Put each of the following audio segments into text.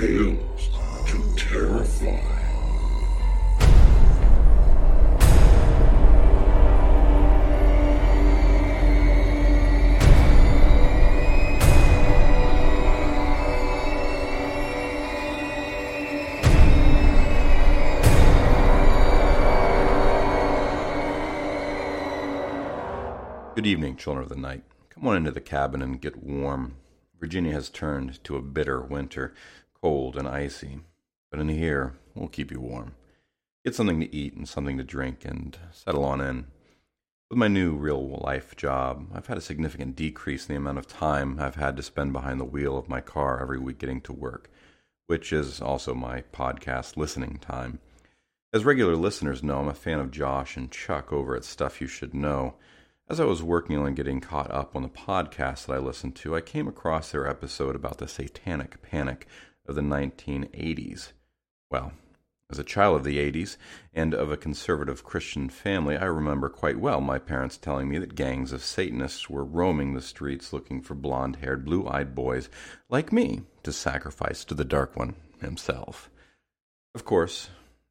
Tales to Terrify. Good evening, children of the night. Come on into the cabin and get warm. Virginia has turned to a bitter winter, cold and icy. But in here, we'll keep you warm. Get something to eat and something to drink and settle on in. With my new real life job, I've had a significant decrease in the amount of time I've had to spend behind the wheel of my car every week getting to work, which is also my podcast listening time. As regular listeners know, I'm a fan of Josh and Chuck over at Stuff You Should Know. As I was working on getting caught up on the podcast that I listened to, I came across their episode about the satanic panic of the 1980s. Well, as a child of the 80s and of a conservative Christian family, I remember quite well my parents telling me that gangs of Satanists were roaming the streets looking for blond haired, blue eyed boys like me to sacrifice to the Dark One himself. Of course,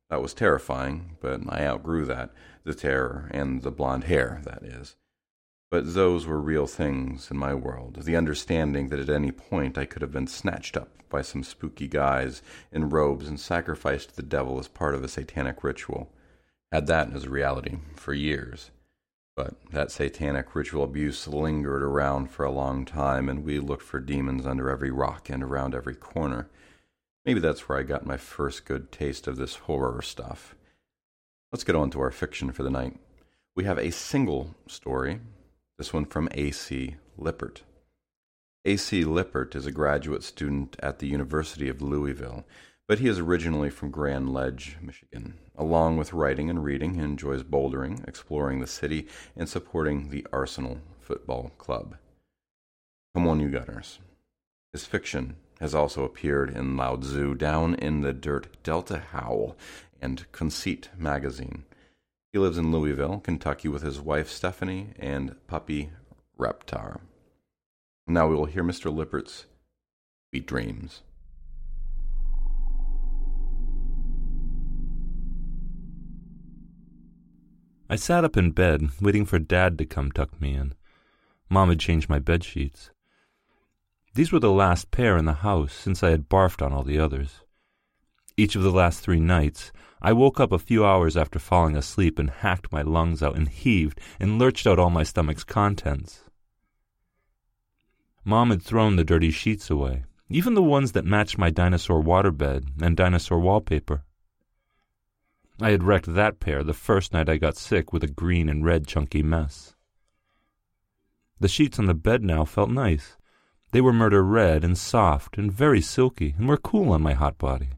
that was terrifying, but I outgrew that the terror and the blond hair, that is. But those were real things in my world, the understanding that at any point I could have been snatched up by some spooky guys in robes and sacrificed to the devil as part of a satanic ritual. Had that as a reality for years. But that satanic ritual abuse lingered around for a long time, and we looked for demons under every rock and around every corner. Maybe that's where I got my first good taste of this horror stuff. Let's get on to our fiction for the night. We have a single story this one from A.C. Lippert. A.C. Lippert is a graduate student at the University of Louisville, but he is originally from Grand Ledge, Michigan. Along with writing and reading, he enjoys bouldering, exploring the city, and supporting the Arsenal Football Club. Come on, you gunners. His fiction has also appeared in Lao Tzu, Down in the Dirt, Delta Howl, and Conceit magazine. He lives in Louisville, Kentucky, with his wife Stephanie and puppy Reptar. Now we will hear Mr. Lippert's Sweet Dreams. I sat up in bed, waiting for Dad to come tuck me in. Mom had changed my bed sheets. These were the last pair in the house since I had barfed on all the others. Each of the last three nights, I woke up a few hours after falling asleep and hacked my lungs out and heaved and lurched out all my stomach's contents. Mom had thrown the dirty sheets away, even the ones that matched my dinosaur waterbed and dinosaur wallpaper. I had wrecked that pair the first night I got sick with a green and red chunky mess. The sheets on the bed now felt nice. They were murder red and soft and very silky and were cool on my hot body.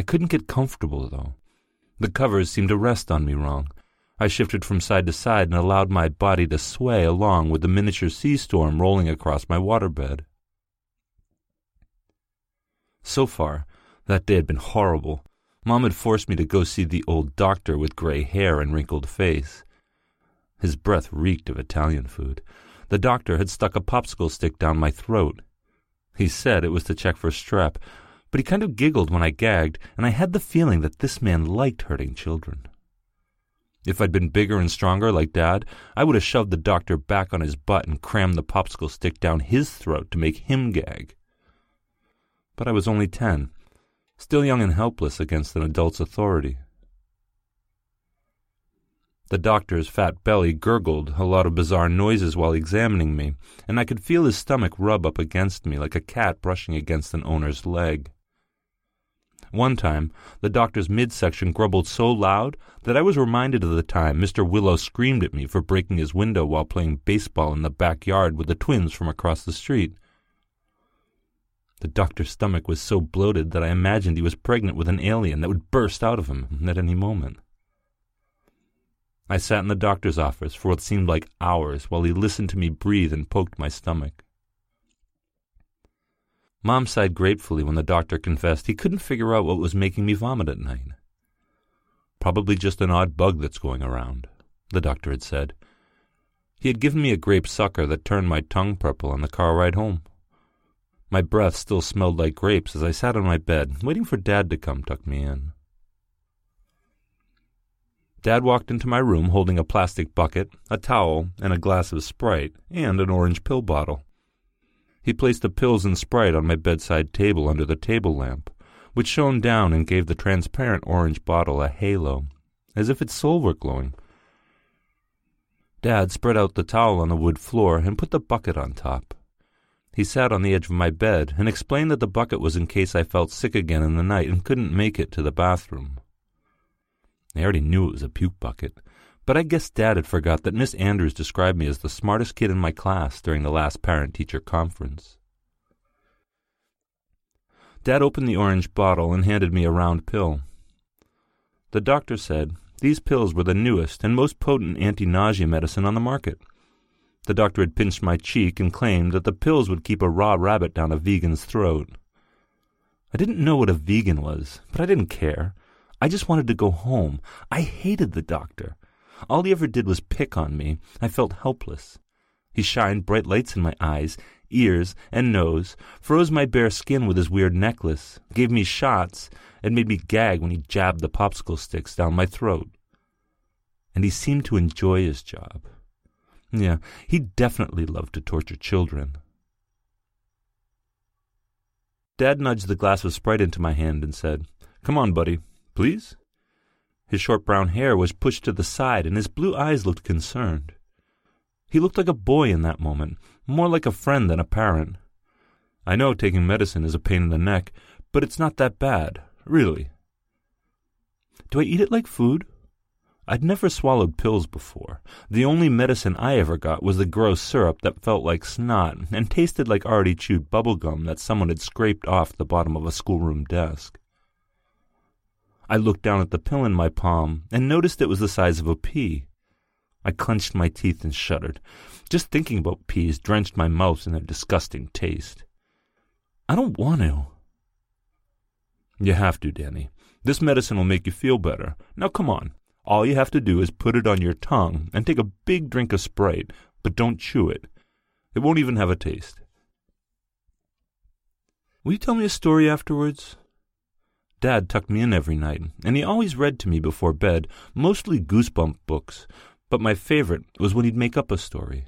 I couldn't get comfortable, though. The covers seemed to rest on me wrong. I shifted from side to side and allowed my body to sway along with the miniature sea storm rolling across my waterbed. So far, that day had been horrible. Mom had forced me to go see the old doctor with gray hair and wrinkled face. His breath reeked of Italian food. The doctor had stuck a popsicle stick down my throat. He said it was to check for strep, but he kind of giggled when I gagged, and I had the feeling that this man liked hurting children. If I'd been bigger and stronger like Dad, I would have shoved the doctor back on his butt and crammed the popsicle stick down his throat to make him gag. But I was only ten, still young and helpless against an adult's authority. The doctor's fat belly gurgled a lot of bizarre noises while examining me, and I could feel his stomach rub up against me like a cat brushing against an owner's leg. One time, the doctor's midsection grumbled so loud that I was reminded of the time Mr. Willow screamed at me for breaking his window while playing baseball in the backyard with the twins from across the street. The doctor's stomach was so bloated that I imagined he was pregnant with an alien that would burst out of him at any moment. I sat in the doctor's office for what seemed like hours while he listened to me breathe and poked my stomach. Mom sighed gratefully when the doctor confessed he couldn't figure out what was making me vomit at night. Probably just an odd bug that's going around, the doctor had said. He had given me a grape sucker that turned my tongue purple on the car ride home. My breath still smelled like grapes as I sat on my bed, waiting for Dad to come tuck me in. Dad walked into my room holding a plastic bucket, a towel, and a glass of Sprite, and an orange pill bottle. He placed the pills and Sprite on my bedside table under the table lamp, which shone down and gave the transparent orange bottle a halo, as if its soul were glowing. Dad spread out the towel on the wood floor and put the bucket on top. He sat on the edge of my bed and explained that the bucket was in case I felt sick again in the night and couldn't make it to the bathroom. I already knew it was a puke bucket, but I guess Dad had forgot that Miss Andrews described me as the smartest kid in my class during the last parent teacher conference. Dad opened the orange bottle and handed me a round pill. The doctor said these pills were the newest and most potent anti nausea medicine on the market. The doctor had pinched my cheek and claimed that the pills would keep a raw rabbit down a vegan's throat. I didn't know what a vegan was, but I didn't care. I just wanted to go home. I hated the doctor. All he ever did was pick on me. I felt helpless. He shined bright lights in my eyes, ears, and nose, froze my bare skin with his weird necklace, gave me shots, and made me gag when he jabbed the popsicle sticks down my throat. And he seemed to enjoy his job. Yeah, he definitely loved to torture children. Dad nudged the glass of Sprite into my hand and said, Come on, buddy. Please? His short brown hair was pushed to the side, and his blue eyes looked concerned. He looked like a boy in that moment, more like a friend than a parent. I know taking medicine is a pain in the neck, but it's not that bad, really. Do I eat it like food? I'd never swallowed pills before. The only medicine I ever got was the gross syrup that felt like snot and tasted like already chewed bubble gum that someone had scraped off the bottom of a schoolroom desk. I looked down at the pill in my palm and noticed it was the size of a pea. I clenched my teeth and shuddered. Just thinking about peas drenched my mouth in their disgusting taste. I don't want to. You have to, Danny. This medicine will make you feel better. Now come on. All you have to do is put it on your tongue and take a big drink of Sprite, but don't chew it. It won't even have a taste. Will you tell me a story afterwards? Dad tucked me in every night, and he always read to me before bed, mostly goosebump books, but my favorite was when he'd make up a story.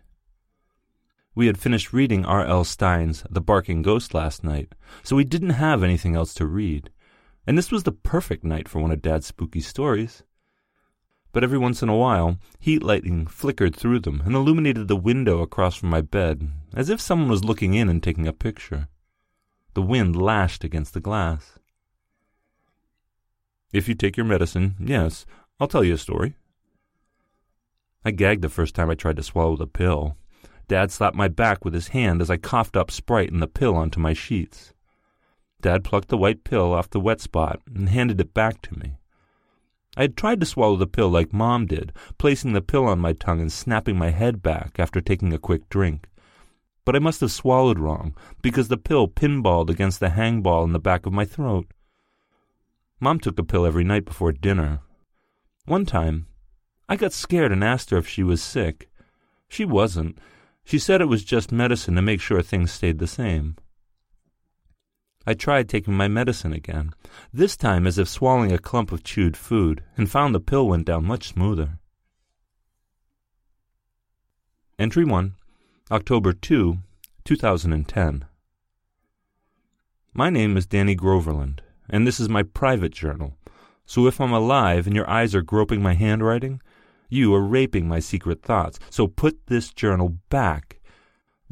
We had finished reading R. L. Stine's The Barking Ghost last night, so we didn't have anything else to read, and this was the perfect night for one of Dad's spooky stories. But every once in a while, heat lightning flickered through them and illuminated the window across from my bed, as if someone was looking in and taking a picture. The wind lashed against the glass. If you take your medicine, yes, I'll tell you a story. I gagged the first time I tried to swallow the pill. Dad slapped my back with his hand as I coughed up Sprite and the pill onto my sheets. Dad plucked the white pill off the wet spot and handed it back to me. I had tried to swallow the pill like Mom did, placing the pill on my tongue and snapping my head back after taking a quick drink. But I must have swallowed wrong, because the pill pinballed against the hang ball in the back of my throat. Mom took a pill every night before dinner. One time, I got scared and asked her if she was sick. She wasn't. She said it was just medicine to make sure things stayed the same. I tried taking my medicine again, this time as if swallowing a clump of chewed food, and found the pill went down much smoother. Entry 1, October 2, 2010. My name is Danny Groverland, and this is my private journal. So if I'm alive and your eyes are groping my handwriting, you are raping my secret thoughts. So put this journal back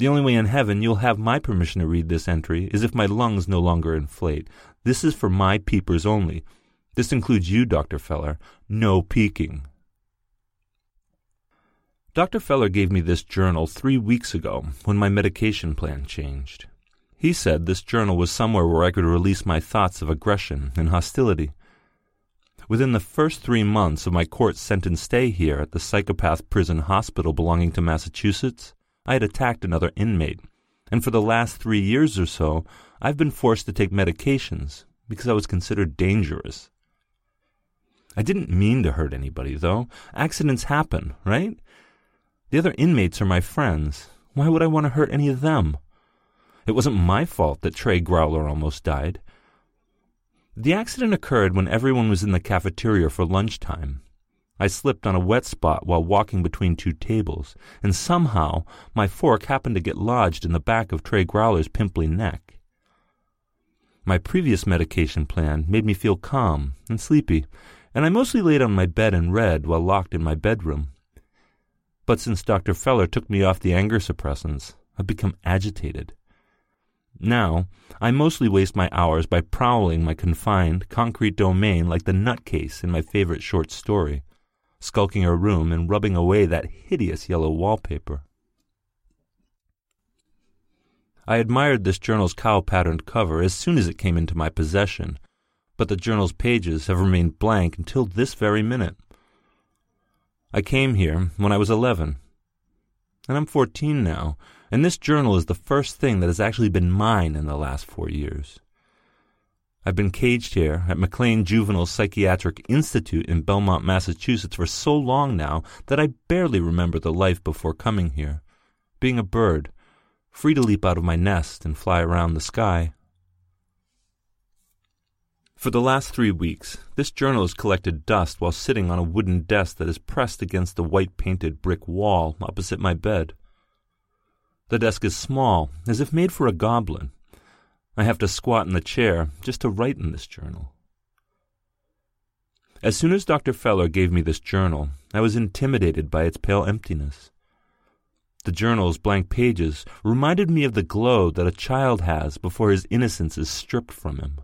the only way in heaven you'll have my permission to read this entry is if my lungs no longer inflate. This is for my peepers only. This includes you, Dr. Feller. No peeking. Dr. Feller gave me this journal three weeks ago when my medication plan changed. He said this journal was somewhere where I could release my thoughts of aggression and hostility. Within the first three months of my court sentence stay here at the psychopath prison hospital belonging to Massachusetts, I had attacked another inmate, and for the last three years or so, I've been forced to take medications because I was considered dangerous. I didn't mean to hurt anybody, though. Accidents happen, right? The other inmates are my friends. Why would I want to hurt any of them? It wasn't my fault that Trey Growler almost died. The accident occurred when everyone was in the cafeteria for lunchtime, I slipped on a wet spot while walking between two tables, and somehow my fork happened to get lodged in the back of Trey Growler's pimply neck. My previous medication plan made me feel calm and sleepy, and I mostly laid on my bed and read while locked in my bedroom. But since Dr. Feller took me off the anger suppressants, I've become agitated. Now, I mostly waste my hours by prowling my confined, concrete domain like the nutcase in my favorite short story skulking her room and rubbing away that hideous yellow wallpaper. I admired this journal's cow patterned cover as soon as it came into my possession, but the journal's pages have remained blank until this very minute. I came here when I was eleven, and I'm fourteen now, and this journal is the first thing that has actually been mine in the last four years. I've been caged here at McLean Juvenile Psychiatric Institute in Belmont, Massachusetts for so long now that I barely remember the life before coming here. Being a bird, free to leap out of my nest and fly around the sky. For the last three weeks, this journal has collected dust while sitting on a wooden desk that is pressed against the white painted brick wall opposite my bed. The desk is small, as if made for a goblin, I have to squat in the chair just to write in this journal. As soon as Dr. Feller gave me this journal, I was intimidated by its pale emptiness. The journal's blank pages reminded me of the glow that a child has before his innocence is stripped from him.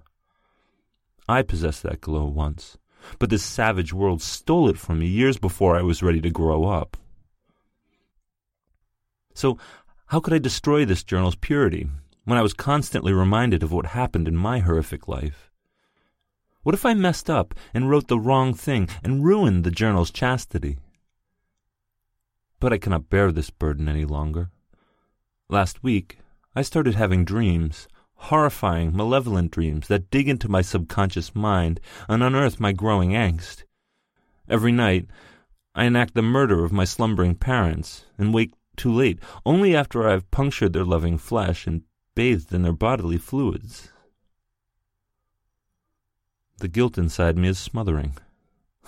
I possessed that glow once, but this savage world stole it from me years before I was ready to grow up. So, how could I destroy this journal's purity when I was constantly reminded of what happened in my horrific life? What if I messed up and wrote the wrong thing and ruined the journal's chastity? But I cannot bear this burden any longer. Last week, I started having dreams, horrifying, malevolent dreams that dig into my subconscious mind and unearth my growing angst. Every night, I enact the murder of my slumbering parents and wake too late, only after I have punctured their loving flesh and bathed in their bodily fluids. The guilt inside me is smothering.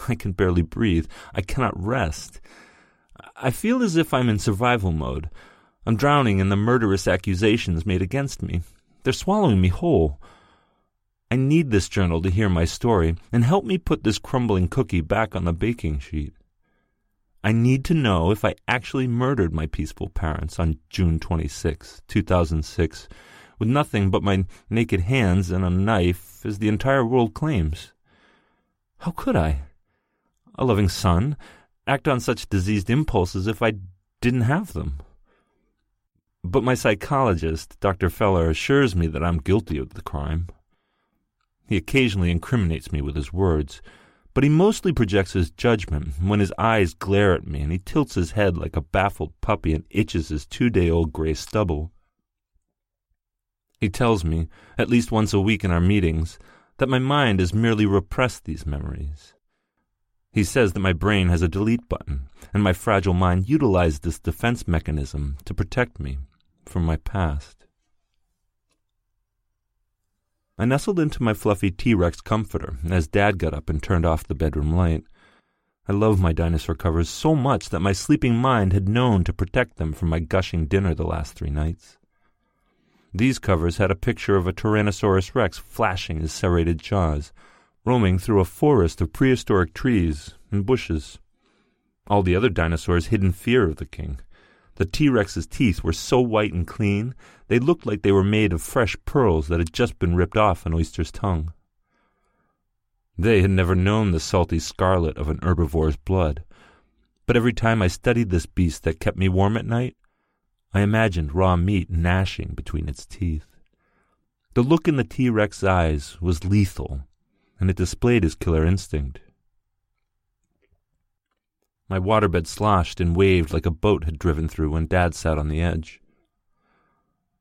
I can barely breathe. I cannot rest. I feel as if I'm in survival mode. I'm drowning in the murderous accusations made against me. They're swallowing me whole. I need this journal to hear my story and help me put this crumbling cookie back on the baking sheet. I need to know if I actually murdered my peaceful parents on June 26, 2006, with nothing but my naked hands and a knife, as the entire world claims. How could I, a loving son, act on such diseased impulses if I didn't have them? But my psychologist, Dr. Feller, assures me that I'm guilty of the crime. He occasionally incriminates me with his words, but he mostly projects his judgment when his eyes glare at me and he tilts his head like a baffled puppy and itches his two day old gray stubble. He tells me, at least once a week in our meetings, that my mind has merely repressed these memories. He says that my brain has a delete button, and my fragile mind utilized this defense mechanism to protect me from my past. I nestled into my fluffy T Rex comforter as Dad got up and turned off the bedroom light. I love my dinosaur covers so much that my sleeping mind had known to protect them from my gushing dinner the last three nights. These covers had a picture of a Tyrannosaurus rex flashing his serrated jaws, roaming through a forest of prehistoric trees and bushes. All the other dinosaurs hid in fear of the king. The T Rex's teeth were so white and clean, they looked like they were made of fresh pearls that had just been ripped off an oyster's tongue. They had never known the salty scarlet of an herbivore's blood, but every time I studied this beast that kept me warm at night, I imagined raw meat gnashing between its teeth. The look in the T Rex's eyes was lethal, and it displayed his killer instinct. My waterbed sloshed and waved like a boat had driven through when Dad sat on the edge.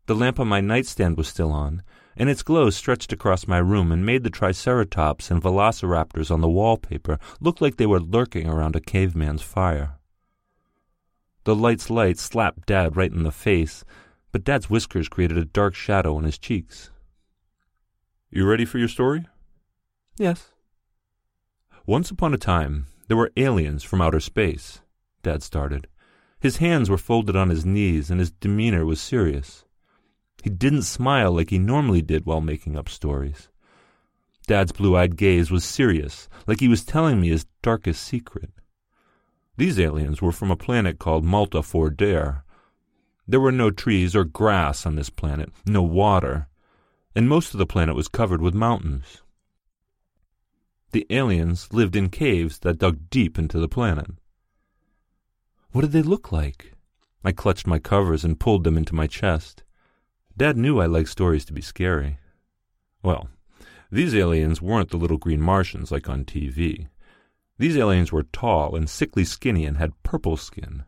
The lamp on my nightstand was still on, and its glow stretched across my room and made the triceratops and velociraptors on the wallpaper look like they were lurking around a caveman's fire. The light's light slapped Dad right in the face, but Dad's whiskers created a dark shadow on his cheeks. You ready for your story? Yes. Once upon a time, there were aliens from outer space, Dad started. His hands were folded on his knees, and his demeanor was serious. He didn't smile like he normally did while making up stories. Dad's blue eyed gaze was serious, like he was telling me his darkest secret. These aliens were from a planet called Malta 4 Dare. There were no trees or grass on this planet, no water, and most of the planet was covered with mountains. The aliens lived in caves that dug deep into the planet. What did they look like? I clutched my covers and pulled them into my chest. Dad knew I liked stories to be scary. Well, these aliens weren't the little green Martians like on TV. These aliens were tall and sickly skinny and had purple skin.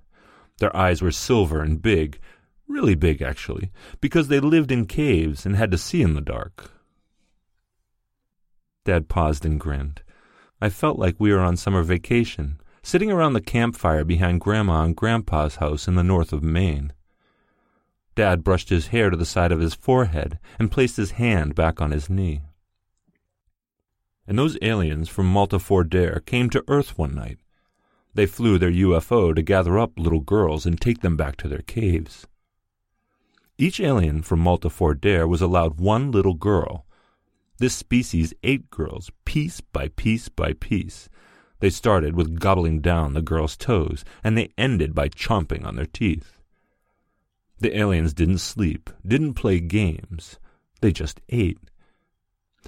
Their eyes were silver and big, really big actually, because they lived in caves and had to see in the dark. Dad paused and grinned. I felt like we were on summer vacation, sitting around the campfire behind Grandma and Grandpa's house in the north of Maine. Dad brushed his hair to the side of his forehead and placed his hand back on his knee and those aliens from Malta 4 Dare came to Earth one night. They flew their UFO to gather up little girls and take them back to their caves. Each alien from Malta 4 Dare was allowed one little girl. This species ate girls piece by piece by piece. They started with gobbling down the girls' toes, and they ended by chomping on their teeth. The aliens didn't sleep, didn't play games. They just ate.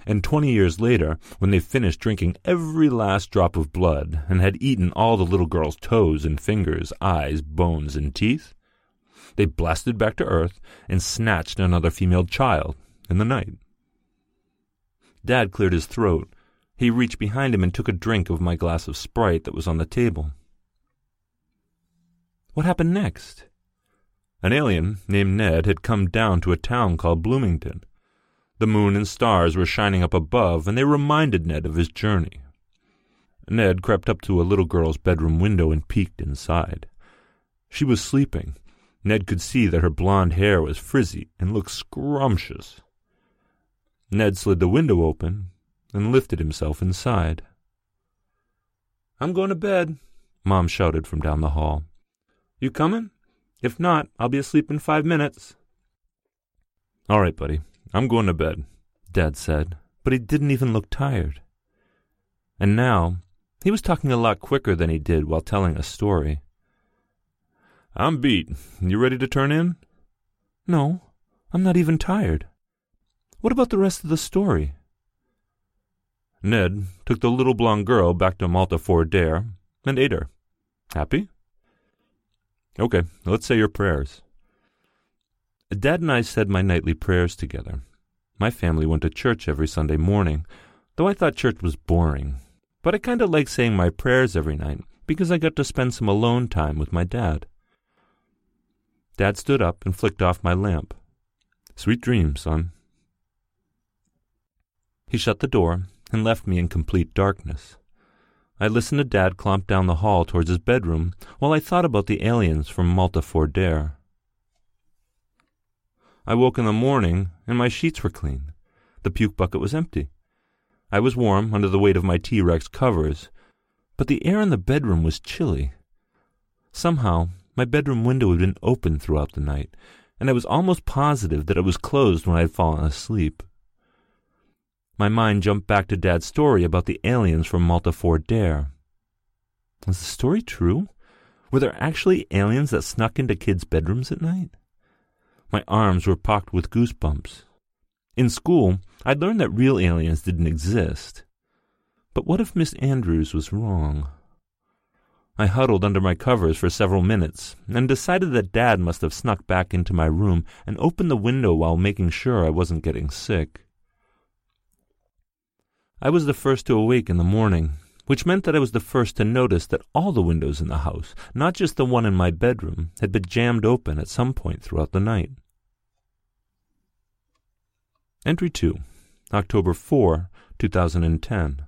And twenty years later, when they finished drinking every last drop of blood and had eaten all the little girl's toes and fingers, eyes, bones, and teeth, they blasted back to Earth and snatched another female child in the night. Dad cleared his throat. He reached behind him and took a drink of my glass of Sprite that was on the table. What happened next? An alien named Ned had come down to a town called Bloomington. The moon and stars were shining up above, and they reminded Ned of his journey. Ned crept up to a little girl's bedroom window and peeked inside. She was sleeping. Ned could see that her blonde hair was frizzy and looked scrumptious. Ned slid the window open and lifted himself inside. I'm going to bed, Mom shouted from down the hall. You coming? If not, I'll be asleep in five minutes. All right, buddy, I'm going to bed, Dad said, but he didn't even look tired. And now, he was talking a lot quicker than he did while telling a story. I'm beat. You ready to turn in? No, I'm not even tired. What about the rest of the story? Ned took the little blonde girl back to Malta 4 Dare and ate her. Happy? Okay, let's say your prayers. Dad and I said my nightly prayers together. My family went to church every Sunday morning, though I thought church was boring. But I kind of liked saying my prayers every night because I got to spend some alone time with my dad. Dad stood up and flicked off my lamp. Sweet dreams, son. He shut the door and left me in complete darkness. I listened to Dad clomp down the hall towards his bedroom while I thought about the aliens from Malta Dare. I woke in the morning and my sheets were clean. The puke bucket was empty. I was warm under the weight of my T Rex covers, but the air in the bedroom was chilly. Somehow, my bedroom window had been open throughout the night, and I was almost positive that it was closed when I had fallen asleep. My mind jumped back to Dad's story about the aliens from Malta Fort Dare. Was the story true? Were there actually aliens that snuck into kids' bedrooms at night? My arms were pocked with goosebumps. In school, I'd learned that real aliens didn't exist. But what if Miss Andrews was wrong? I huddled under my covers for several minutes and decided that Dad must have snuck back into my room and opened the window while making sure I wasn't getting sick. I was the first to awake in the morning, which meant that I was the first to notice that all the windows in the house, not just the one in my bedroom, had been jammed open at some point throughout the night. Entry 2, October 4, 2010.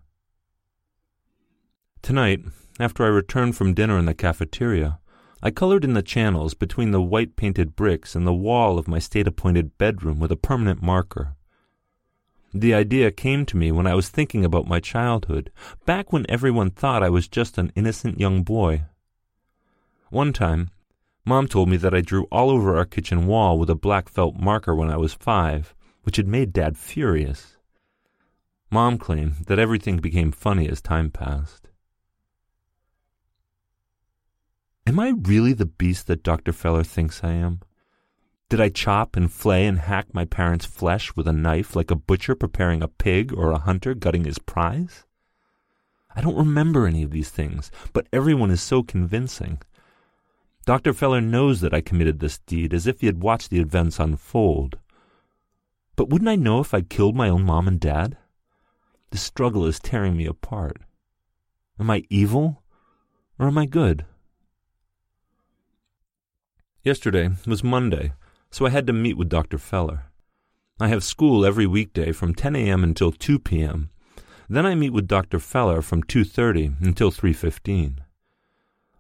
Tonight, after I returned from dinner in the cafeteria, I colored in the channels between the white painted bricks and the wall of my state appointed bedroom with a permanent marker. The idea came to me when I was thinking about my childhood, back when everyone thought I was just an innocent young boy. One time, Mom told me that I drew all over our kitchen wall with a black felt marker when I was five, which had made Dad furious. Mom claimed that everything became funny as time passed. Am I really the beast that Dr. Feller thinks I am? Did I chop and flay and hack my parents' flesh with a knife like a butcher preparing a pig or a hunter gutting his prize? I don't remember any of these things, but everyone is so convincing. Dr. Feller knows that I committed this deed as if he had watched the events unfold. But wouldn't I know if I'd killed my own mom and dad? The struggle is tearing me apart. Am I evil or am I good? Yesterday was Monday, so I had to meet with Dr. Feller. I have school every weekday from 10 a.m. until 2 p.m. Then I meet with Dr. Feller from 2:30 until 3:15.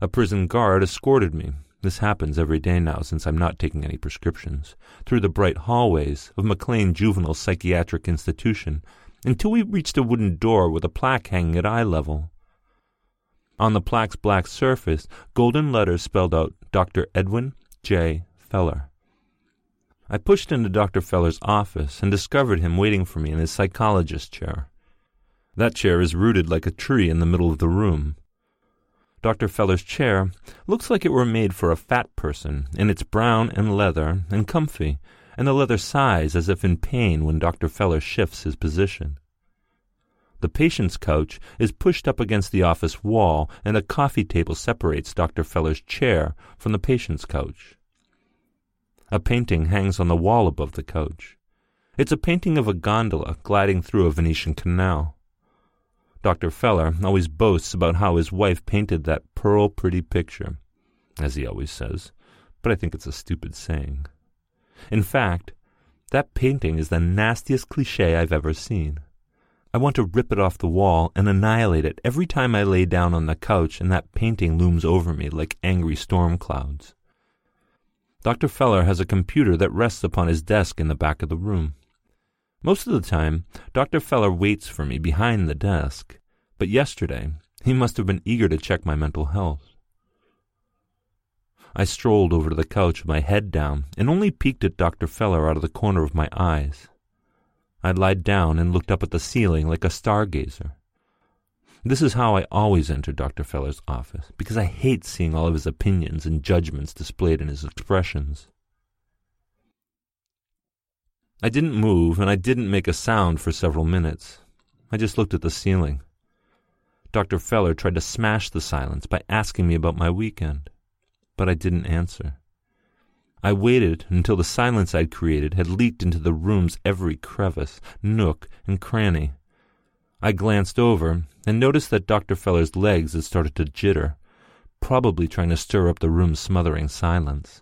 A prison guard escorted me. This happens every day now since I'm not taking any prescriptions, through the bright hallways of McLean Juvenile Psychiatric Institution until we reached a wooden door with a plaque hanging at eye level. On the plaque's black surface, golden letters spelled out Dr. Edwin J. Feller. I pushed into Dr. Feller's office and discovered him waiting for me in his psychologist chair. That chair is rooted like a tree in the middle of the room. Dr. Feller's chair looks like it were made for a fat person, and it's brown and leather and comfy, and the leather sighs as if in pain when Dr. Feller shifts his position. The patient's couch is pushed up against the office wall, and a coffee table separates Dr. Feller's chair from the patient's couch. A painting hangs on the wall above the couch. It's a painting of a gondola gliding through a Venetian canal. Dr. Feller always boasts about how his wife painted that pearl pretty picture, as he always says, but I think it's a stupid saying. In fact, that painting is the nastiest cliche I've ever seen. I want to rip it off the wall and annihilate it every time I lay down on the couch and that painting looms over me like angry storm clouds. Dr. Feller has a computer that rests upon his desk in the back of the room. Most of the time, Dr. Feller waits for me behind the desk, but yesterday he must have been eager to check my mental health. I strolled over to the couch with my head down and only peeked at Dr. Feller out of the corner of my eyes. I lied down and looked up at the ceiling like a stargazer. This is how I always enter Dr. Feller's office, because I hate seeing all of his opinions and judgments displayed in his expressions. I didn't move and I didn't make a sound for several minutes. I just looked at the ceiling. Dr. Feller tried to smash the silence by asking me about my weekend, but I didn't answer. I waited until the silence I'd created had leaked into the room's every crevice, nook, and cranny. I glanced over and noticed that Dr. Feller's legs had started to jitter, probably trying to stir up the room's smothering silence.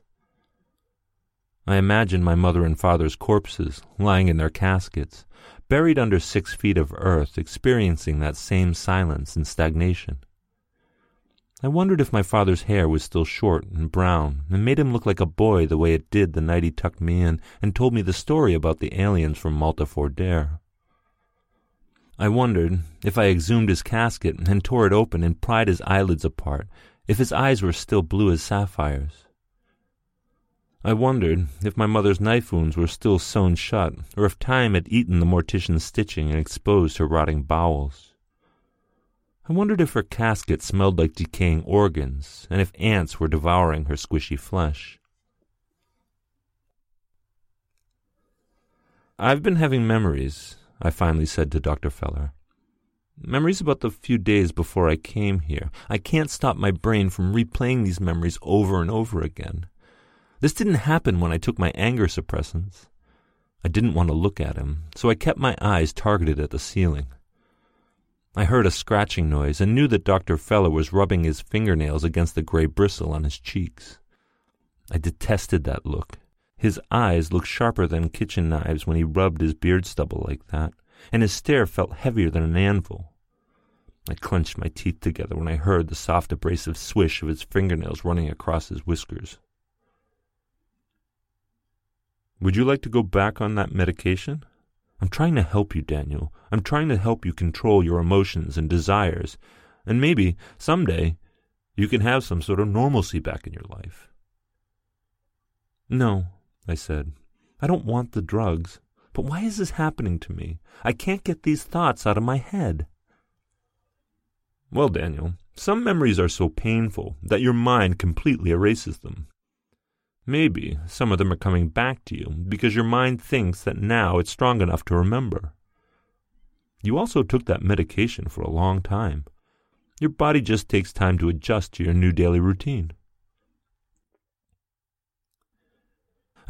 I imagined my mother and father's corpses lying in their caskets, buried under six feet of earth, experiencing that same silence and stagnation. I wondered if my father's hair was still short and brown and made him look like a boy the way it did the night he tucked me in and told me the story about the aliens from Malta Fordere. I wondered if I exhumed his casket and tore it open and pried his eyelids apart, if his eyes were still blue as sapphires. I wondered if my mother's knife wounds were still sewn shut, or if time had eaten the mortician's stitching and exposed her rotting bowels. I wondered if her casket smelled like decaying organs, and if ants were devouring her squishy flesh. I've been having memories, I finally said to Dr. Feller. Memories about the few days before I came here. I can't stop my brain from replaying these memories over and over again. This didn't happen when I took my anger suppressants. I didn't want to look at him, so I kept my eyes targeted at the ceiling. I heard a scratching noise and knew that Dr. Feller was rubbing his fingernails against the gray bristle on his cheeks. I detested that look. His eyes looked sharper than kitchen knives when he rubbed his beard stubble like that, and his stare felt heavier than an anvil. I clenched my teeth together when I heard the soft abrasive swish of his fingernails running across his whiskers. Would you like to go back on that medication? I'm trying to help you, Daniel. I'm trying to help you control your emotions and desires. And maybe, someday, you can have some sort of normalcy back in your life. No, I said. I don't want the drugs. But why is this happening to me? I can't get these thoughts out of my head. Well, Daniel, some memories are so painful that your mind completely erases them. Maybe some of them are coming back to you because your mind thinks that now it's strong enough to remember. You also took that medication for a long time. Your body just takes time to adjust to your new daily routine.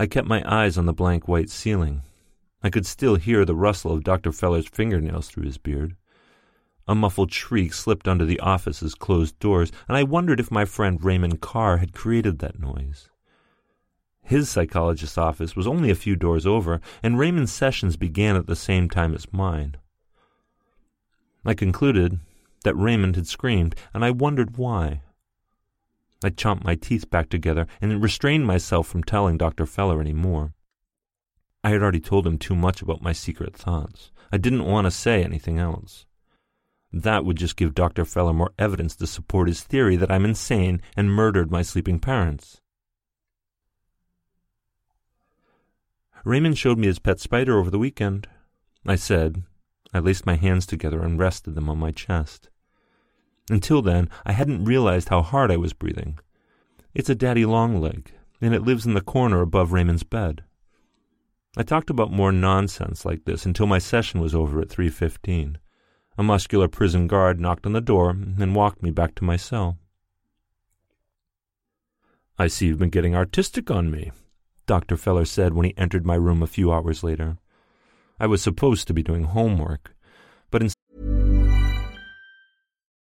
I kept my eyes on the blank white ceiling. I could still hear the rustle of Dr. Feller's fingernails through his beard. A muffled shriek slipped under the office's closed doors, and I wondered if my friend Raymond Carr had created that noise. His psychologist's office was only a few doors over, and Raymond's sessions began at the same time as mine. I concluded that Raymond had screamed, and I wondered why. I chomped my teeth back together and restrained myself from telling Dr. Feller any more. I had already told him too much about my secret thoughts. I didn't want to say anything else. That would just give Dr. Feller more evidence to support his theory that I'm insane and murdered my sleeping parents. Raymond showed me his pet spider over the weekend. I said. I laced my hands together and rested them on my chest. Until then, I hadn't realized how hard I was breathing. It's a daddy long-leg, and it lives in the corner above Raymond's bed. I talked about more nonsense like this until my session was over at 3.15. A muscular prison guard knocked on the door and walked me back to my cell. I see you've been getting artistic on me, Dr. Feller said when he entered my room a few hours later. I was supposed to be doing homework, but instead.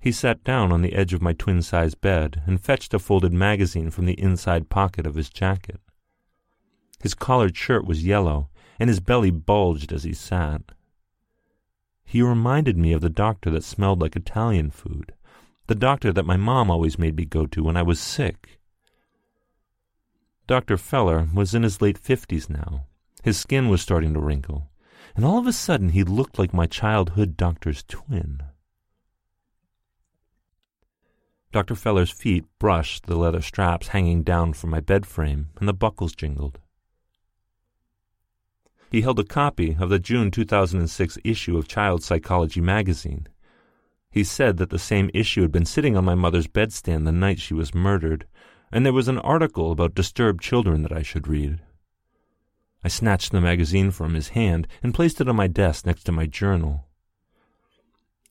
He sat down on the edge of my twin sized bed and fetched a folded magazine from the inside pocket of his jacket. His collared shirt was yellow, and his belly bulged as he sat. He reminded me of the doctor that smelled like Italian food, the doctor that my mom always made me go to when I was sick. Dr. Feller was in his late fifties now. His skin was starting to wrinkle, and all of a sudden he looked like my childhood doctor's twin. Dr. Feller's feet brushed the leather straps hanging down from my bed frame, and the buckles jingled. He held a copy of the June 2006 issue of Child Psychology magazine. He said that the same issue had been sitting on my mother's bedstand the night she was murdered, and there was an article about disturbed children that I should read. I snatched the magazine from his hand and placed it on my desk next to my journal.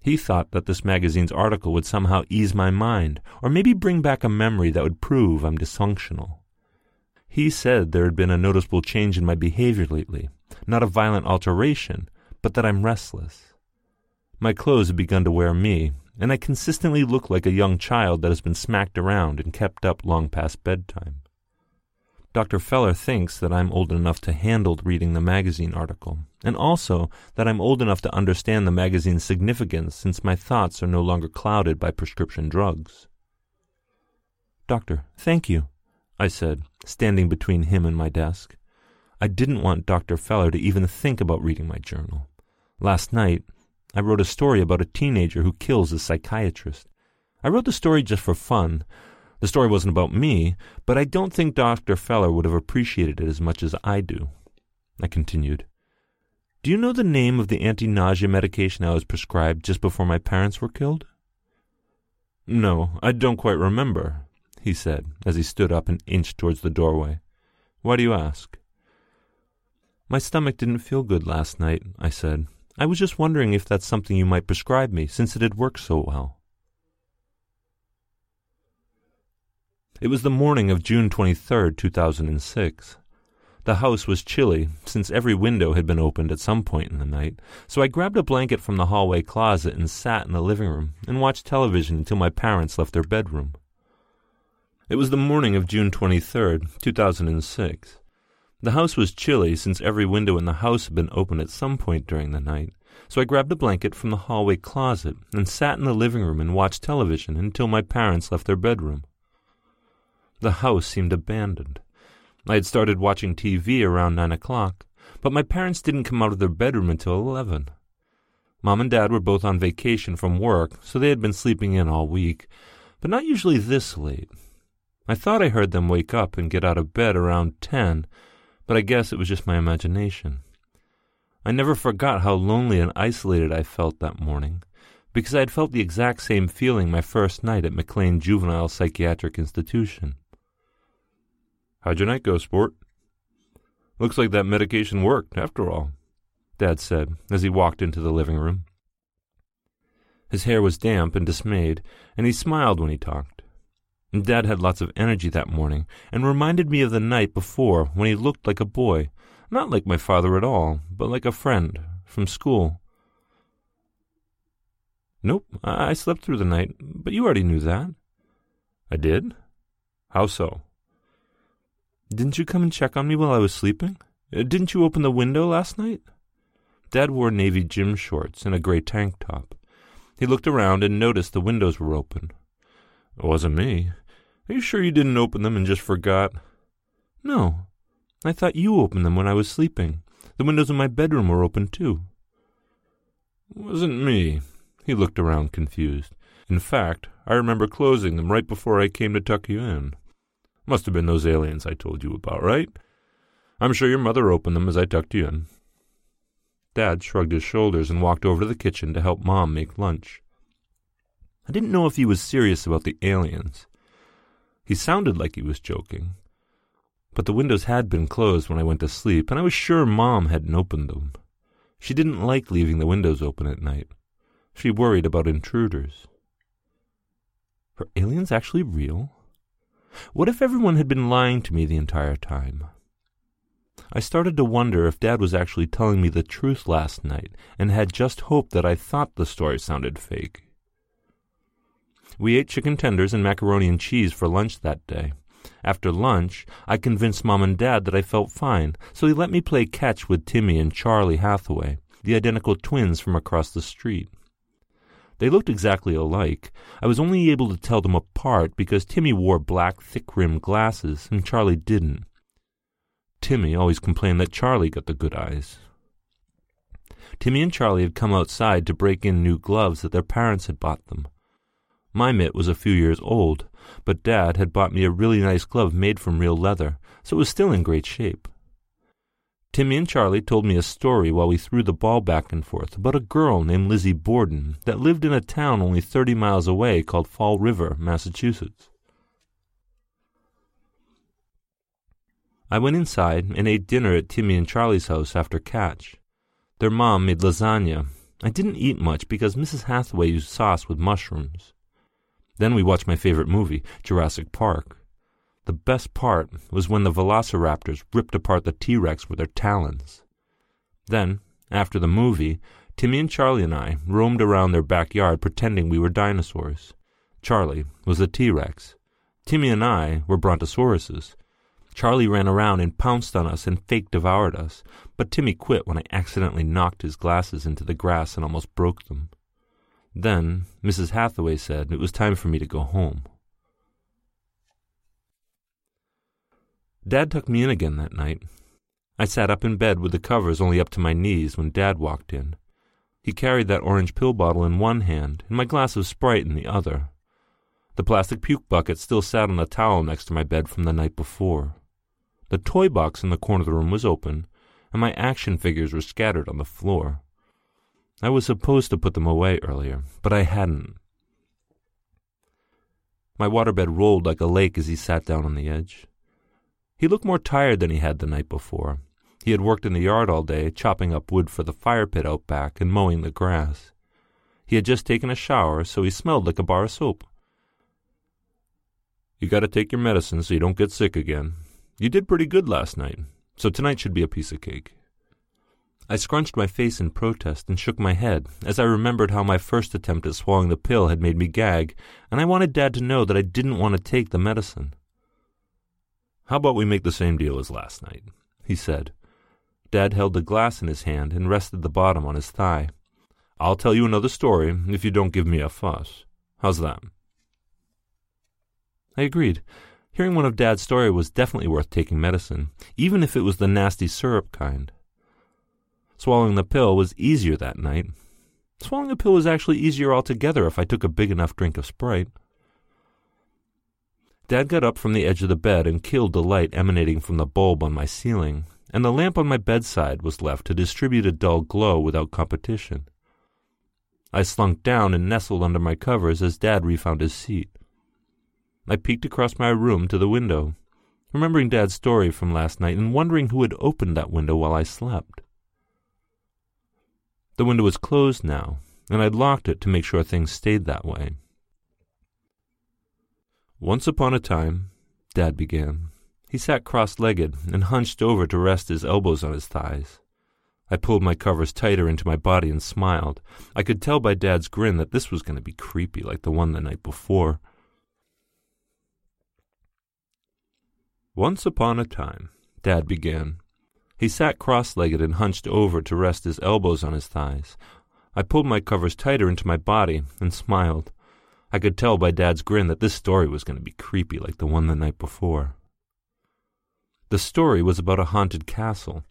He thought that this magazine's article would somehow ease my mind, or maybe bring back a memory that would prove I'm dysfunctional. He said there had been a noticeable change in my behavior lately, not a violent alteration, but that I'm restless. My clothes had begun to wear me, and I consistently look like a young child that has been smacked around and kept up long past bedtime. Dr. Feller thinks that I'm old enough to handle reading the magazine article, and also that I'm old enough to understand the magazine's significance since my thoughts are no longer clouded by prescription drugs. Doctor, thank you, I said, standing between him and my desk. I didn't want Dr. Feller to even think about reading my journal. Last night, I wrote a story about a teenager who kills a psychiatrist. I wrote the story just for fun. The story wasn't about me, but I don't think Dr. Feller would have appreciated it as much as I do. I continued. Do you know the name of the anti nausea medication I was prescribed just before my parents were killed? No, I don't quite remember, he said as he stood up and inched towards the doorway. Why do you ask? My stomach didn't feel good last night, I said. I was just wondering if that's something you might prescribe me, since it had worked so well. It was the morning of June 23rd, 2006. The house was chilly, since every window had been opened at some point in the night, so I grabbed a blanket from the hallway closet and sat in the living room and watched television until my parents left their bedroom. It was the morning of June 23rd, 2006. The house was chilly since every window in the house had been opened at some point during the night, so I grabbed a blanket from the hallway closet and sat in the living room and watched television until my parents left their bedroom. The house seemed abandoned. I had started watching TV around nine o'clock, but my parents didn't come out of their bedroom until eleven. Mom and Dad were both on vacation from work, so they had been sleeping in all week, but not usually this late. I thought I heard them wake up and get out of bed around ten, but I guess it was just my imagination. I never forgot how lonely and isolated I felt that morning, because I had felt the exact same feeling my first night at McLean Juvenile Psychiatric Institution. How'd your night go, sport? Looks like that medication worked, after all, Dad said as he walked into the living room. His hair was damp and dismayed, and he smiled when he talked. Dad had lots of energy that morning, and reminded me of the night before when he looked like a boy, not like my father at all, but like a friend from school. Nope, I, slept through the night, but you already knew that. I did? How so? Didn't you come and check on me while I was sleeping? Uh, didn't you open the window last night? Dad wore navy gym shorts and a gray tank top. He looked around and noticed the windows were open. It wasn't me. Are you sure you didn't open them and just forgot? No. I thought you opened them when I was sleeping. The windows in my bedroom were open too. It wasn't me. He looked around confused. In fact, I remember closing them right before I came to tuck you in. Must have been those aliens I told you about, right? I'm sure your mother opened them as I tucked you in. Dad shrugged his shoulders and walked over to the kitchen to help Mom make lunch. I didn't know if he was serious about the aliens. He sounded like he was joking. But the windows had been closed when I went to sleep, and I was sure Mom hadn't opened them. She didn't like leaving the windows open at night. She worried about intruders. Were aliens actually real? What if everyone had been lying to me the entire time? I started to wonder if Dad was actually telling me the truth last night and had just hoped that I thought the story sounded fake. We ate chicken tenders and macaroni and cheese for lunch that day. After lunch, I convinced Mom and Dad that I felt fine, so they let me play catch with Timmy and Charlie Hathaway, the identical twins from across the street. They looked exactly alike. I was only able to tell them apart because Timmy wore black, thick rimmed glasses and Charlie didn't. Timmy always complained that Charlie got the good eyes. Timmy and Charlie had come outside to break in new gloves that their parents had bought them. My mitt was a few years old, but Dad had bought me a really nice glove made from real leather, so it was still in great shape. Timmy and Charlie told me a story while we threw the ball back and forth about a girl named Lizzie Borden that lived in a town only thirty miles away called Fall River, Massachusetts. I went inside and ate dinner at Timmy and Charlie's house after catch. Their mom made lasagna. I didn't eat much because Mrs. Hathaway used sauce with mushrooms. Then we watched my favorite movie, Jurassic Park. The best part was when the velociraptors ripped apart the T Rex with their talons. Then, after the movie, Timmy and Charlie and I roamed around their backyard pretending we were dinosaurs. Charlie was a T Rex. Timmy and I were brontosauruses. Charlie ran around and pounced on us and fake devoured us, but Timmy quit when I accidentally knocked his glasses into the grass and almost broke them. Then Mrs. Hathaway said it was time for me to go home. Dad tucked me in again that night. I sat up in bed with the covers only up to my knees when Dad walked in. He carried that orange pill bottle in one hand and my glass of Sprite in the other. The plastic puke bucket still sat on the towel next to my bed from the night before. The toy box in the corner of the room was open, and my action figures were scattered on the floor. I was supposed to put them away earlier, but I hadn't. My waterbed rolled like a lake as he sat down on the edge. He looked more tired than he had the night before. He had worked in the yard all day, chopping up wood for the fire pit out back and mowing the grass. He had just taken a shower, so he smelled like a bar of soap. You gotta take your medicine so you don't get sick again. You did pretty good last night, so tonight should be a piece of cake. I scrunched my face in protest and shook my head as I remembered how my first attempt at swallowing the pill had made me gag, and I wanted Dad to know that I didn't want to take the medicine. How about we make the same deal as last night? he said. Dad held the glass in his hand and rested the bottom on his thigh. I'll tell you another story if you don't give me a fuss. How's that? I agreed. Hearing one of Dad's stories was definitely worth taking medicine, even if it was the nasty syrup kind. Swallowing the pill was easier that night. Swallowing a pill was actually easier altogether if I took a big enough drink of Sprite. Dad got up from the edge of the bed and killed the light emanating from the bulb on my ceiling, and the lamp on my bedside was left to distribute a dull glow without competition. I slunk down and nestled under my covers as Dad refound his seat. I peeked across my room to the window, remembering Dad's story from last night and wondering who had opened that window while I slept. The window was closed now, and I'd locked it to make sure things stayed that way. Once upon a time, Dad began. He sat cross legged and hunched over to rest his elbows on his thighs. I pulled my covers tighter into my body and smiled. I could tell by Dad's grin that this was going to be creepy like the one the night before. Once upon a time, Dad began. He sat cross legged and hunched over to rest his elbows on his thighs. I pulled my covers tighter into my body and smiled. I could tell by Dad's grin that this story was going to be creepy like the one the night before. The story was about a haunted castle.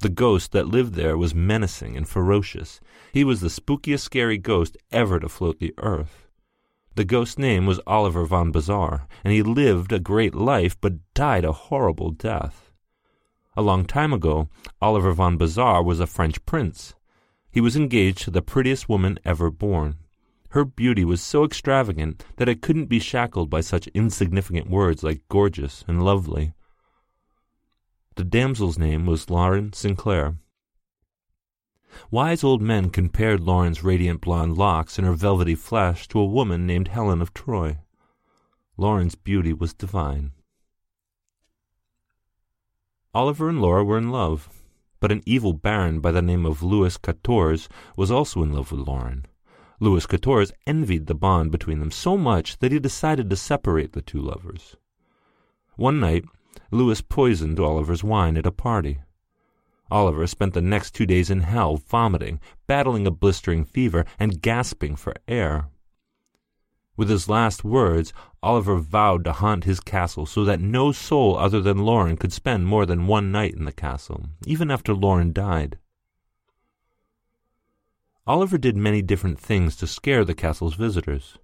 The ghost that lived there was menacing and ferocious. He was the spookiest scary ghost ever to float the earth. The ghost's name was Oliver von Bazar, and he lived a great life but died a horrible death. A long time ago, Oliver von Bazar was a French prince. He was engaged to the prettiest woman ever born. Her beauty was so extravagant that it couldn't be shackled by such insignificant words like gorgeous and lovely. The damsel's name was Lauren Sinclair. Wise old men compared Lauren's radiant blonde locks and her velvety flesh to a woman named Helen of Troy. Lauren's beauty was divine. Oliver and Laura were in love, but an evil baron by the name of Louis Quatorze was also in love with Lauren. Louis Quatorze envied the bond between them so much that he decided to separate the two lovers. One night, Louis poisoned Oliver's wine at a party. Oliver spent the next two days in hell, vomiting, battling a blistering fever, and gasping for air. With his last words, Oliver vowed to haunt his castle so that no soul other than Lauren could spend more than one night in the castle, even after Lauren died. Oliver did many different things to scare the castle's visitors.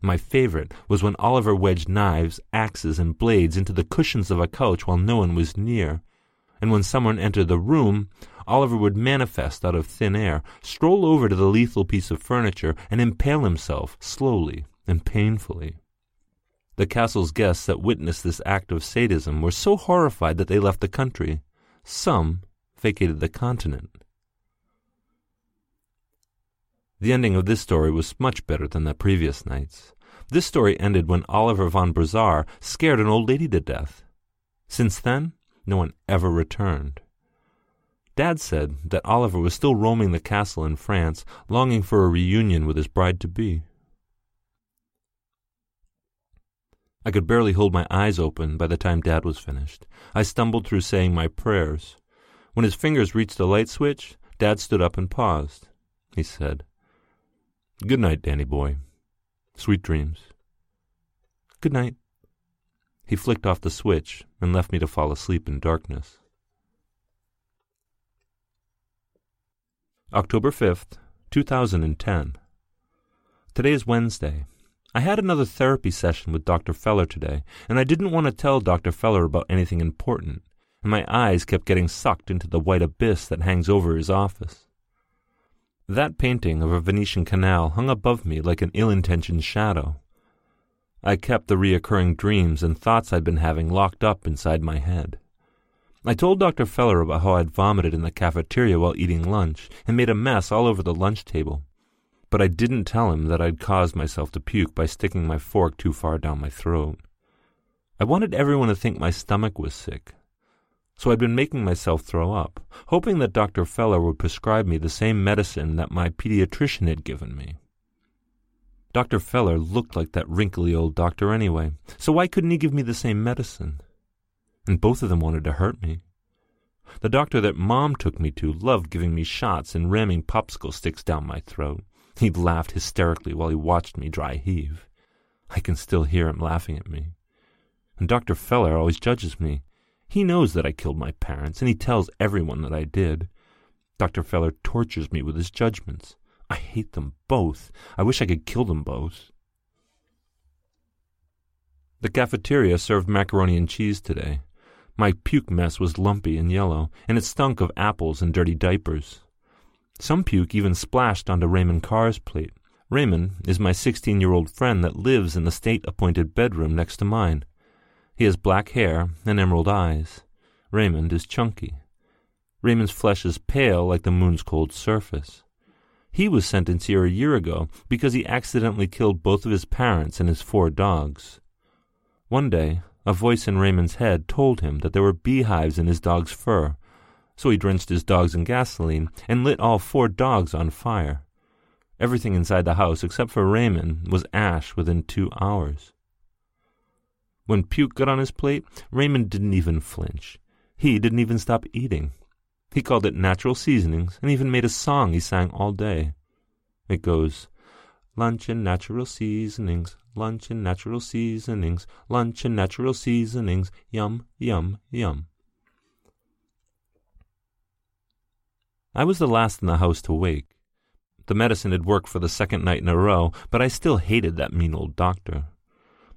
My favorite was when Oliver wedged knives, axes, and blades into the cushions of a couch while no one was near. And when someone entered the room, Oliver would manifest out of thin air, stroll over to the lethal piece of furniture, and impale himself slowly and painfully. The castle's guests that witnessed this act of sadism were so horrified that they left the country. Some vacated the continent. The ending of this story was much better than the previous night's. This story ended when Oliver von Bazar scared an old lady to death. Since then, no one ever returned. Dad said that Oliver was still roaming the castle in France, longing for a reunion with his bride to be. I could barely hold my eyes open by the time Dad was finished. I stumbled through saying my prayers. When his fingers reached the light switch, Dad stood up and paused. He said, Good night, Danny boy. Sweet dreams. Good night. He flicked off the switch and left me to fall asleep in darkness. October 5th, 2010. Today is Wednesday. I had another therapy session with Dr. Feller today, and I didn't want to tell Dr. Feller about anything important, and my eyes kept getting sucked into the white abyss that hangs over his office. That painting of a Venetian canal hung above me like an ill intentioned shadow. I kept the reoccurring dreams and thoughts I'd been having locked up inside my head. I told Dr. Feller about how I'd vomited in the cafeteria while eating lunch and made a mess all over the lunch table. But I didn't tell him that I'd caused myself to puke by sticking my fork too far down my throat. I wanted everyone to think my stomach was sick, so I'd been making myself throw up, hoping that Dr. Feller would prescribe me the same medicine that my pediatrician had given me. Dr. Feller looked like that wrinkly old doctor anyway, so why couldn't he give me the same medicine? And both of them wanted to hurt me. The doctor that Mom took me to loved giving me shots and ramming popsicle sticks down my throat. He laughed hysterically while he watched me dry heave. I can still hear him laughing at me. And Dr. Feller always judges me. He knows that I killed my parents, and he tells everyone that I did. Dr. Feller tortures me with his judgments. I hate them both. I wish I could kill them both. The cafeteria served macaroni and cheese today. My puke mess was lumpy and yellow, and it stunk of apples and dirty diapers. Some puke even splashed onto Raymond Carr's plate. Raymond is my sixteen year old friend that lives in the state appointed bedroom next to mine. He has black hair and emerald eyes. Raymond is chunky. Raymond's flesh is pale like the moon's cold surface. He was sentenced here a year ago because he accidentally killed both of his parents and his four dogs. One day, a voice in Raymond's head told him that there were beehives in his dog's fur, So he drenched his dogs in gasoline and lit all four dogs on fire. Everything inside the house, except for Raymond, was ash within two hours. When puke got on his plate, Raymond didn't even flinch. He didn't even stop eating. He called it natural seasonings and even made a song he sang all day. It goes, Lunch and natural seasonings, lunch and natural seasonings, lunch and natural seasonings, yum, yum, yum. I was the last in the house to wake. The medicine had worked for the second night in a row, but I still hated that mean old doctor.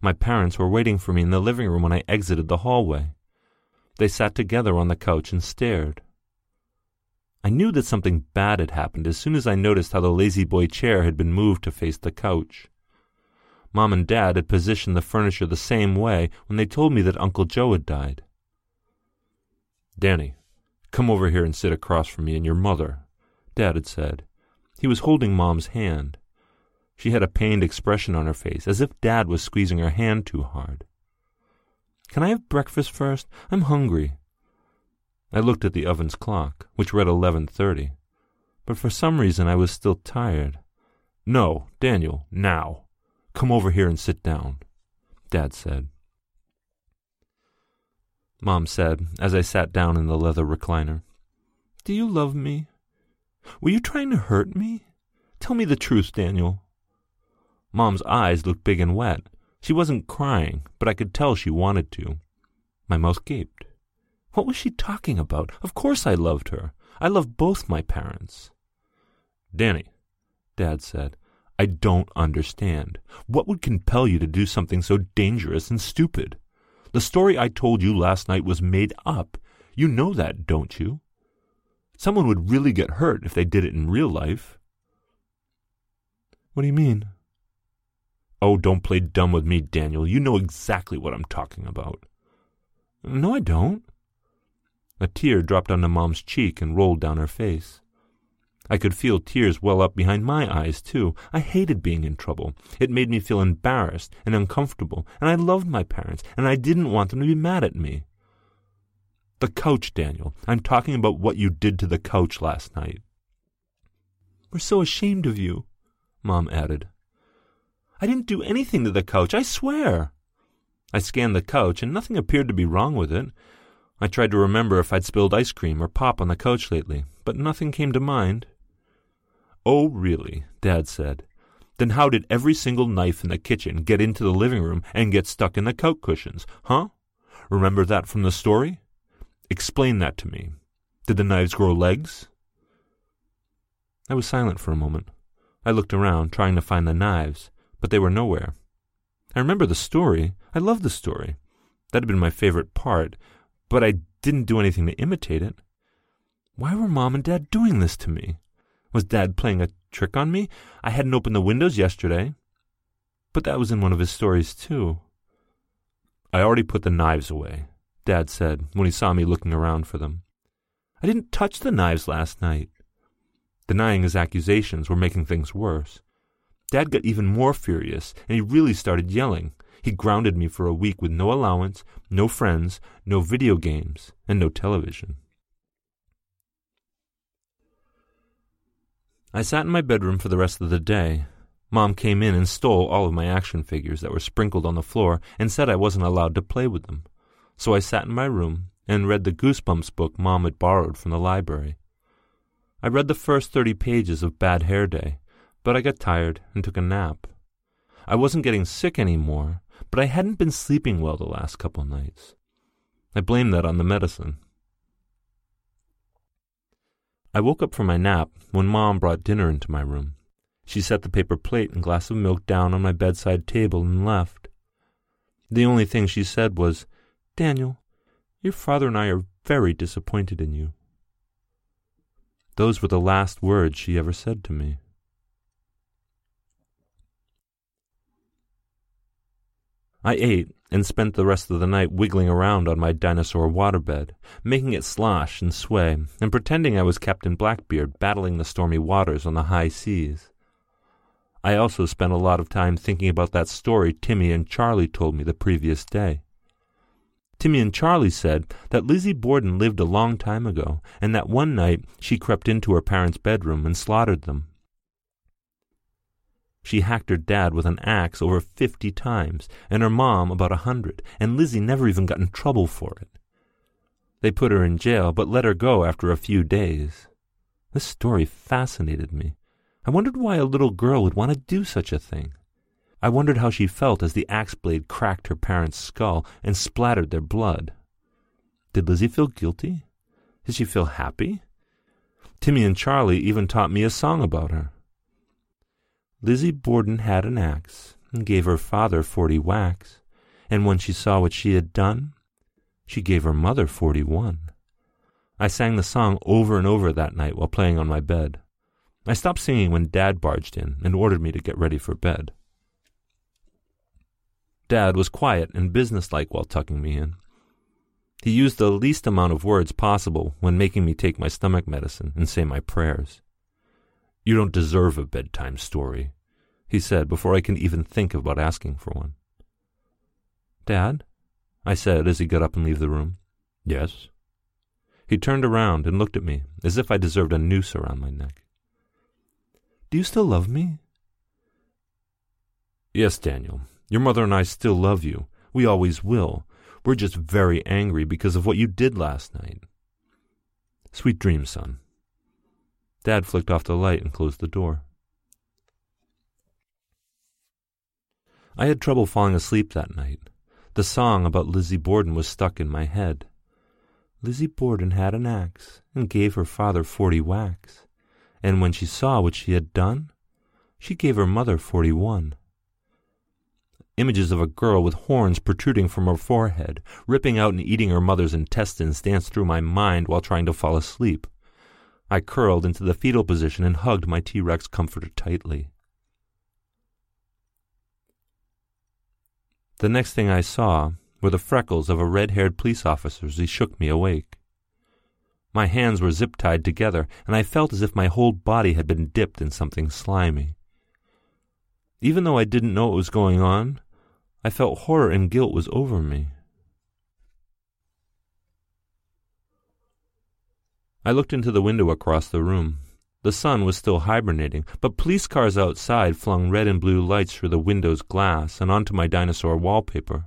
My parents were waiting for me in the living room when I exited the hallway. They sat together on the couch and stared. I knew that something bad had happened as soon as I noticed how the La-Z-Boy chair had been moved to face the couch. Mom and Dad had positioned the furniture the same way when they told me that Uncle Joe had died. Danny, come over here and sit across from me and your mother, Dad had said. He was holding Mom's hand. She had a pained expression on her face, as if Dad was squeezing her hand too hard. Can I have breakfast first? I'm hungry. I looked at the oven's clock, which read 11:30, but for some reason I was still tired. "No, Daniel, now. Come over here and sit down," Dad said. Mom said, as I sat down in the leather recliner, "Do you love me? Were you trying to hurt me? Tell me the truth, Daniel." Mom's eyes looked big and wet. She wasn't crying, but I could tell she wanted to. My mouth gaped. What was she talking about? Of course I loved her. I loved both my parents. Danny, Dad said, I don't understand. What would compel you to do something so dangerous and stupid? The story I told you last night was made up. You know that, don't you? Someone would really get hurt if they did it in real life. What do you mean? Oh, don't play dumb with me, Daniel. You know exactly what I'm talking about. No, I don't. A tear dropped onto Mom's cheek and rolled down her face. I could feel tears well up behind my eyes, too. I hated being in trouble. It made me feel embarrassed and uncomfortable, and I loved my parents, and I didn't want them to be mad at me. The couch, Daniel. I'm talking about what you did to the couch last night. We're so ashamed of you, Mom added. I didn't do anything to the couch, I swear. I scanned the couch, and nothing appeared to be wrong with it. I tried to remember if I'd spilled ice cream or pop on the couch lately, but nothing came to mind. Oh, really? Dad said. Then how did every single knife in the kitchen get into the living room and get stuck in the couch cushions, huh? Remember that from the story? Explain that to me. Did the knives grow legs? I was silent for a moment. I looked around, trying to find the knives, but they were nowhere. I remember the story. I loved the story. That had been my favorite part, but I didn't do anything to imitate it. Why were Mom and Dad doing this to me? Was Dad playing a trick on me? I hadn't opened the windows yesterday. But that was in one of his stories, too. I already put the knives away, Dad said when he saw me looking around for them. I didn't touch the knives last night. Denying his accusations were making things worse. Dad got even more furious, and he really started yelling. He grounded me for a week with no allowance, no friends, no video games, and no television. I sat in my bedroom for the rest of the day. Mom came in and stole all of my action figures that were sprinkled on the floor and said I wasn't allowed to play with them. So I sat in my room and read the Goosebumps book Mom had borrowed from the library. I read the first thirty pages of Bad Hair Day, but I got tired and took a nap. I wasn't getting sick any more, but I hadn't been sleeping well the last couple nights. I blamed that on the medicine. I woke up from my nap when Mom brought dinner into my room. She set the paper plate and glass of milk down on my bedside table and left. The only thing she said was, Daniel, your father and I are very disappointed in you. Those were the last words she ever said to me. I ate and spent the rest of the night wiggling around on my dinosaur waterbed, making it slosh and sway, and pretending I was Captain Blackbeard battling the stormy waters on the high seas. I also spent a lot of time thinking about that story Timmy and Charlie told me the previous day. Timmy and Charlie said that Lizzie Borden lived a long time ago, and that one night she crept into her parents' bedroom and slaughtered them. She hacked her dad with an axe over fifty times, and her mom about a hundred, and Lizzie never even got in trouble for it. They put her in jail, but let her go after a few days. This story fascinated me. I wondered why a little girl would want to do such a thing. I wondered how she felt as the axe blade cracked her parents' skull and splattered their blood. Did Lizzie feel guilty? Did she feel happy? Timmy and Charlie even taught me a song about her. Lizzie Borden had an axe and gave her father forty whacks, and when she saw what she had done, she gave her mother forty one. I sang the song over and over that night while playing on my bed. I stopped singing when Dad barged in and ordered me to get ready for bed. Dad was quiet and businesslike while tucking me in. He used the least amount of words possible when making me take my stomach medicine and say my prayers. You don't deserve a bedtime story, he said before I can even think about asking for one. Dad? I said as he got up and left the room. Yes? He turned around and looked at me as if I deserved a noose around my neck. Do you still love me? Yes, Daniel. Your mother and I still love you. We always will. We're just very angry because of what you did last night. Sweet dreams, son. Dad flicked off the light and closed the door. I had trouble falling asleep that night. The song about Lizzie Borden was stuck in my head. Lizzie Borden had an axe and gave her father forty whacks, and when she saw what she had done, she gave her mother forty one. Images of a girl with horns protruding from her forehead, ripping out and eating her mother's intestines danced through my mind while trying to fall asleep. I curled into the fetal position and hugged my T Rex comforter tightly. The next thing I saw were the freckles of a red haired police officer as he shook me awake. My hands were zip tied together, and I felt as if my whole body had been dipped in something slimy. Even though I didn't know what was going on, I felt horror and guilt was over me. I looked into the window across the room. The sun was still hibernating, but police cars outside flung red and blue lights through the window's glass and onto my dinosaur wallpaper.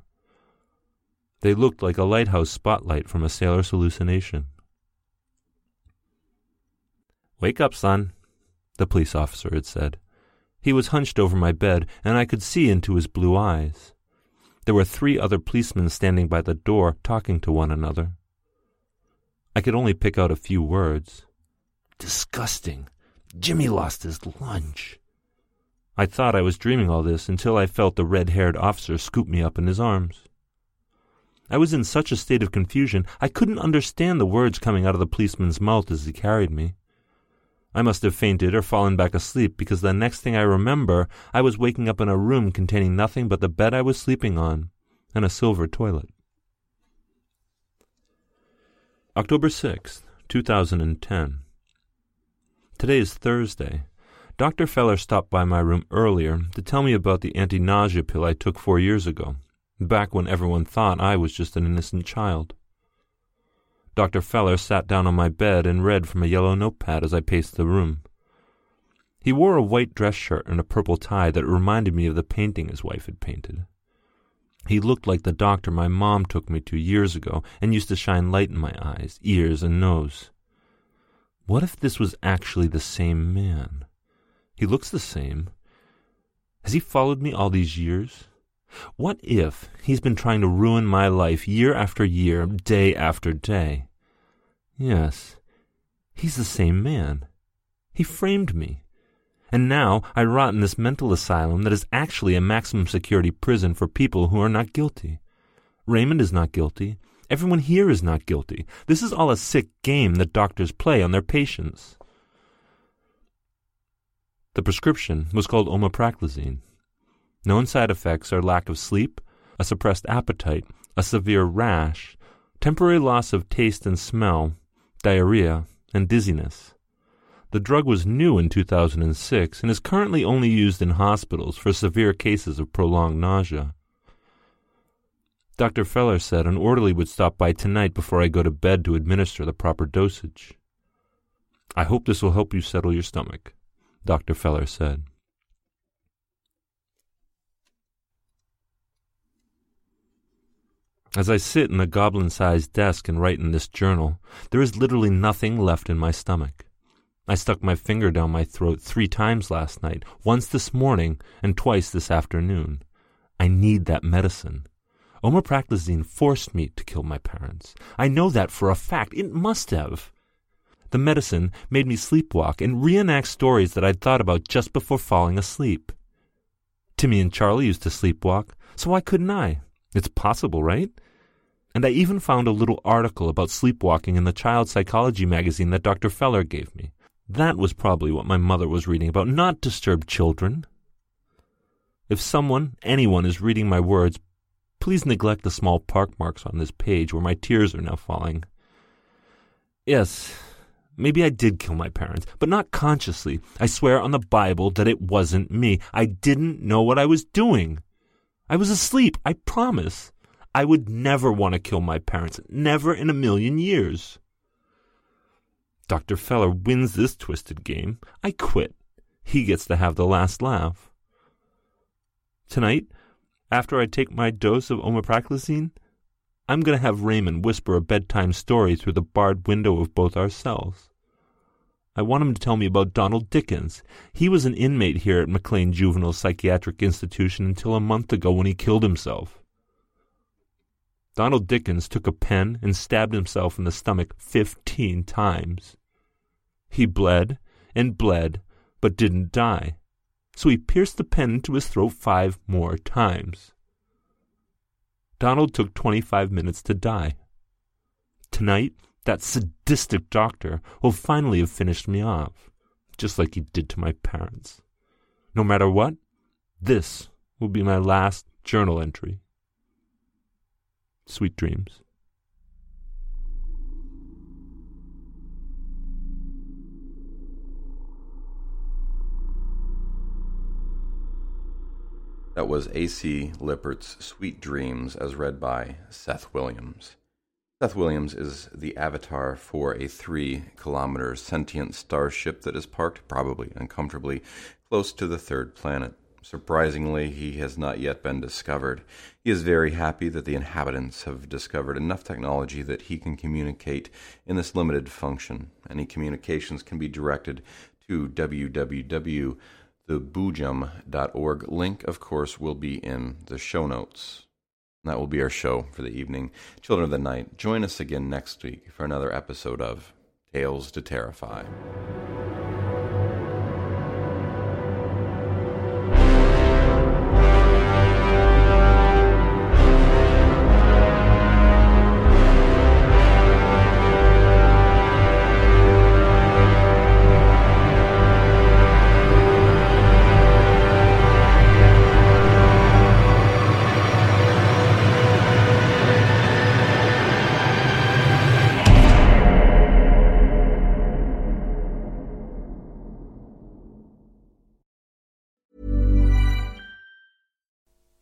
They looked like a lighthouse spotlight from a sailor's hallucination. Wake up, son, the police officer had said. He was hunched over my bed, and I could see into his blue eyes. There were three other policemen standing by the door, talking to one another. I could only pick out a few words. Disgusting. Jimmy lost his lunch. I thought I was dreaming all this until I felt the red haired officer scoop me up in his arms. I was in such a state of confusion I couldn't understand the words coming out of the policeman's mouth as he carried me. I must have fainted or fallen back asleep because the next thing I remember I was waking up in a room containing nothing but the bed I was sleeping on and a silver toilet. October 6th, 2010. Today is Thursday. Dr. Feller stopped by my room earlier to tell me about the anti nausea pill I took four years ago, back when everyone thought I was just an innocent child. Dr. Feller sat down on my bed and read from a yellow notepad as I paced the room. He wore a white dress shirt and a purple tie that reminded me of the painting his wife had painted. He looked like the doctor my mom took me to years ago and used to shine light in my eyes, ears, and nose. What if this was actually the same man? He looks the same. Has he followed me all these years? What if he's been trying to ruin my life year after year, day after day? Yes, he's the same man. He framed me. And now I rot in this mental asylum that is actually a maximum security prison for people who are not guilty. Raymond is not guilty. Everyone here is not guilty. This is all a sick game that doctors play on their patients. The prescription was called omapraclazine. Known side effects are lack of sleep, a suppressed appetite, a severe rash, temporary loss of taste and smell, diarrhea, and dizziness. The drug was new in 2006 and is currently only used in hospitals for severe cases of prolonged nausea. Dr. Feller said an orderly would stop by tonight before I go to bed to administer the proper dosage. I hope this will help you settle your stomach, Dr. Feller said. As I sit in the goblin sized desk and write in this journal, there is literally nothing left in my stomach. I stuck my finger down my throat three times last night, once this morning, and twice this afternoon. I need that medicine. Omapraclazine forced me to kill my parents. I know that for a fact. It must have. The medicine made me sleepwalk and reenact stories that I'd thought about just before falling asleep. Timmy and Charlie used to sleepwalk, so why couldn't I? It's possible, right? And I even found a little article about sleepwalking in the child psychology magazine that Dr. Feller gave me. That was probably what my mother was reading about, not disturbed children. If someone, anyone, is reading my words, please neglect the small park marks on this page where my tears are now falling. Yes, maybe I did kill my parents, but not consciously. I swear on the Bible that it wasn't me. I didn't know what I was doing. I was asleep, I promise. I would never want to kill my parents, never in a million years. Dr. Feller wins this twisted game. I quit. He gets to have the last laugh. Tonight, after I take my dose of omapraclazine, I'm going to have Raymond whisper a bedtime story through the barred window of both our cells. I want him to tell me about Donald Dickens. He was an inmate here at McLean Juvenile Psychiatric Institution until a month ago when he killed himself. Donald Dickens took a pen and stabbed himself in the stomach fifteen times. He bled and bled, but didn't die, so he pierced the pen into his throat five more times. Donald took 25 minutes to die. Tonight, that sadistic doctor will finally have finished me off, just like he did to my parents. No matter what, this will be my last journal entry. Sweet dreams. That was A.C. Lippert's Sweet Dreams as read by Seth Williams. Seth Williams is the avatar for a three kilometer sentient starship that is parked, probably uncomfortably, close to the third planet. Surprisingly, he has not yet been discovered. He is very happy that the inhabitants have discovered enough technology that he can communicate in this limited function. Any communications can be directed to www.theboojum.org. Link, of course, will be in the show notes. That will be our show for the evening. Children of the Night, join us again next week for another episode of Tales to Terrify.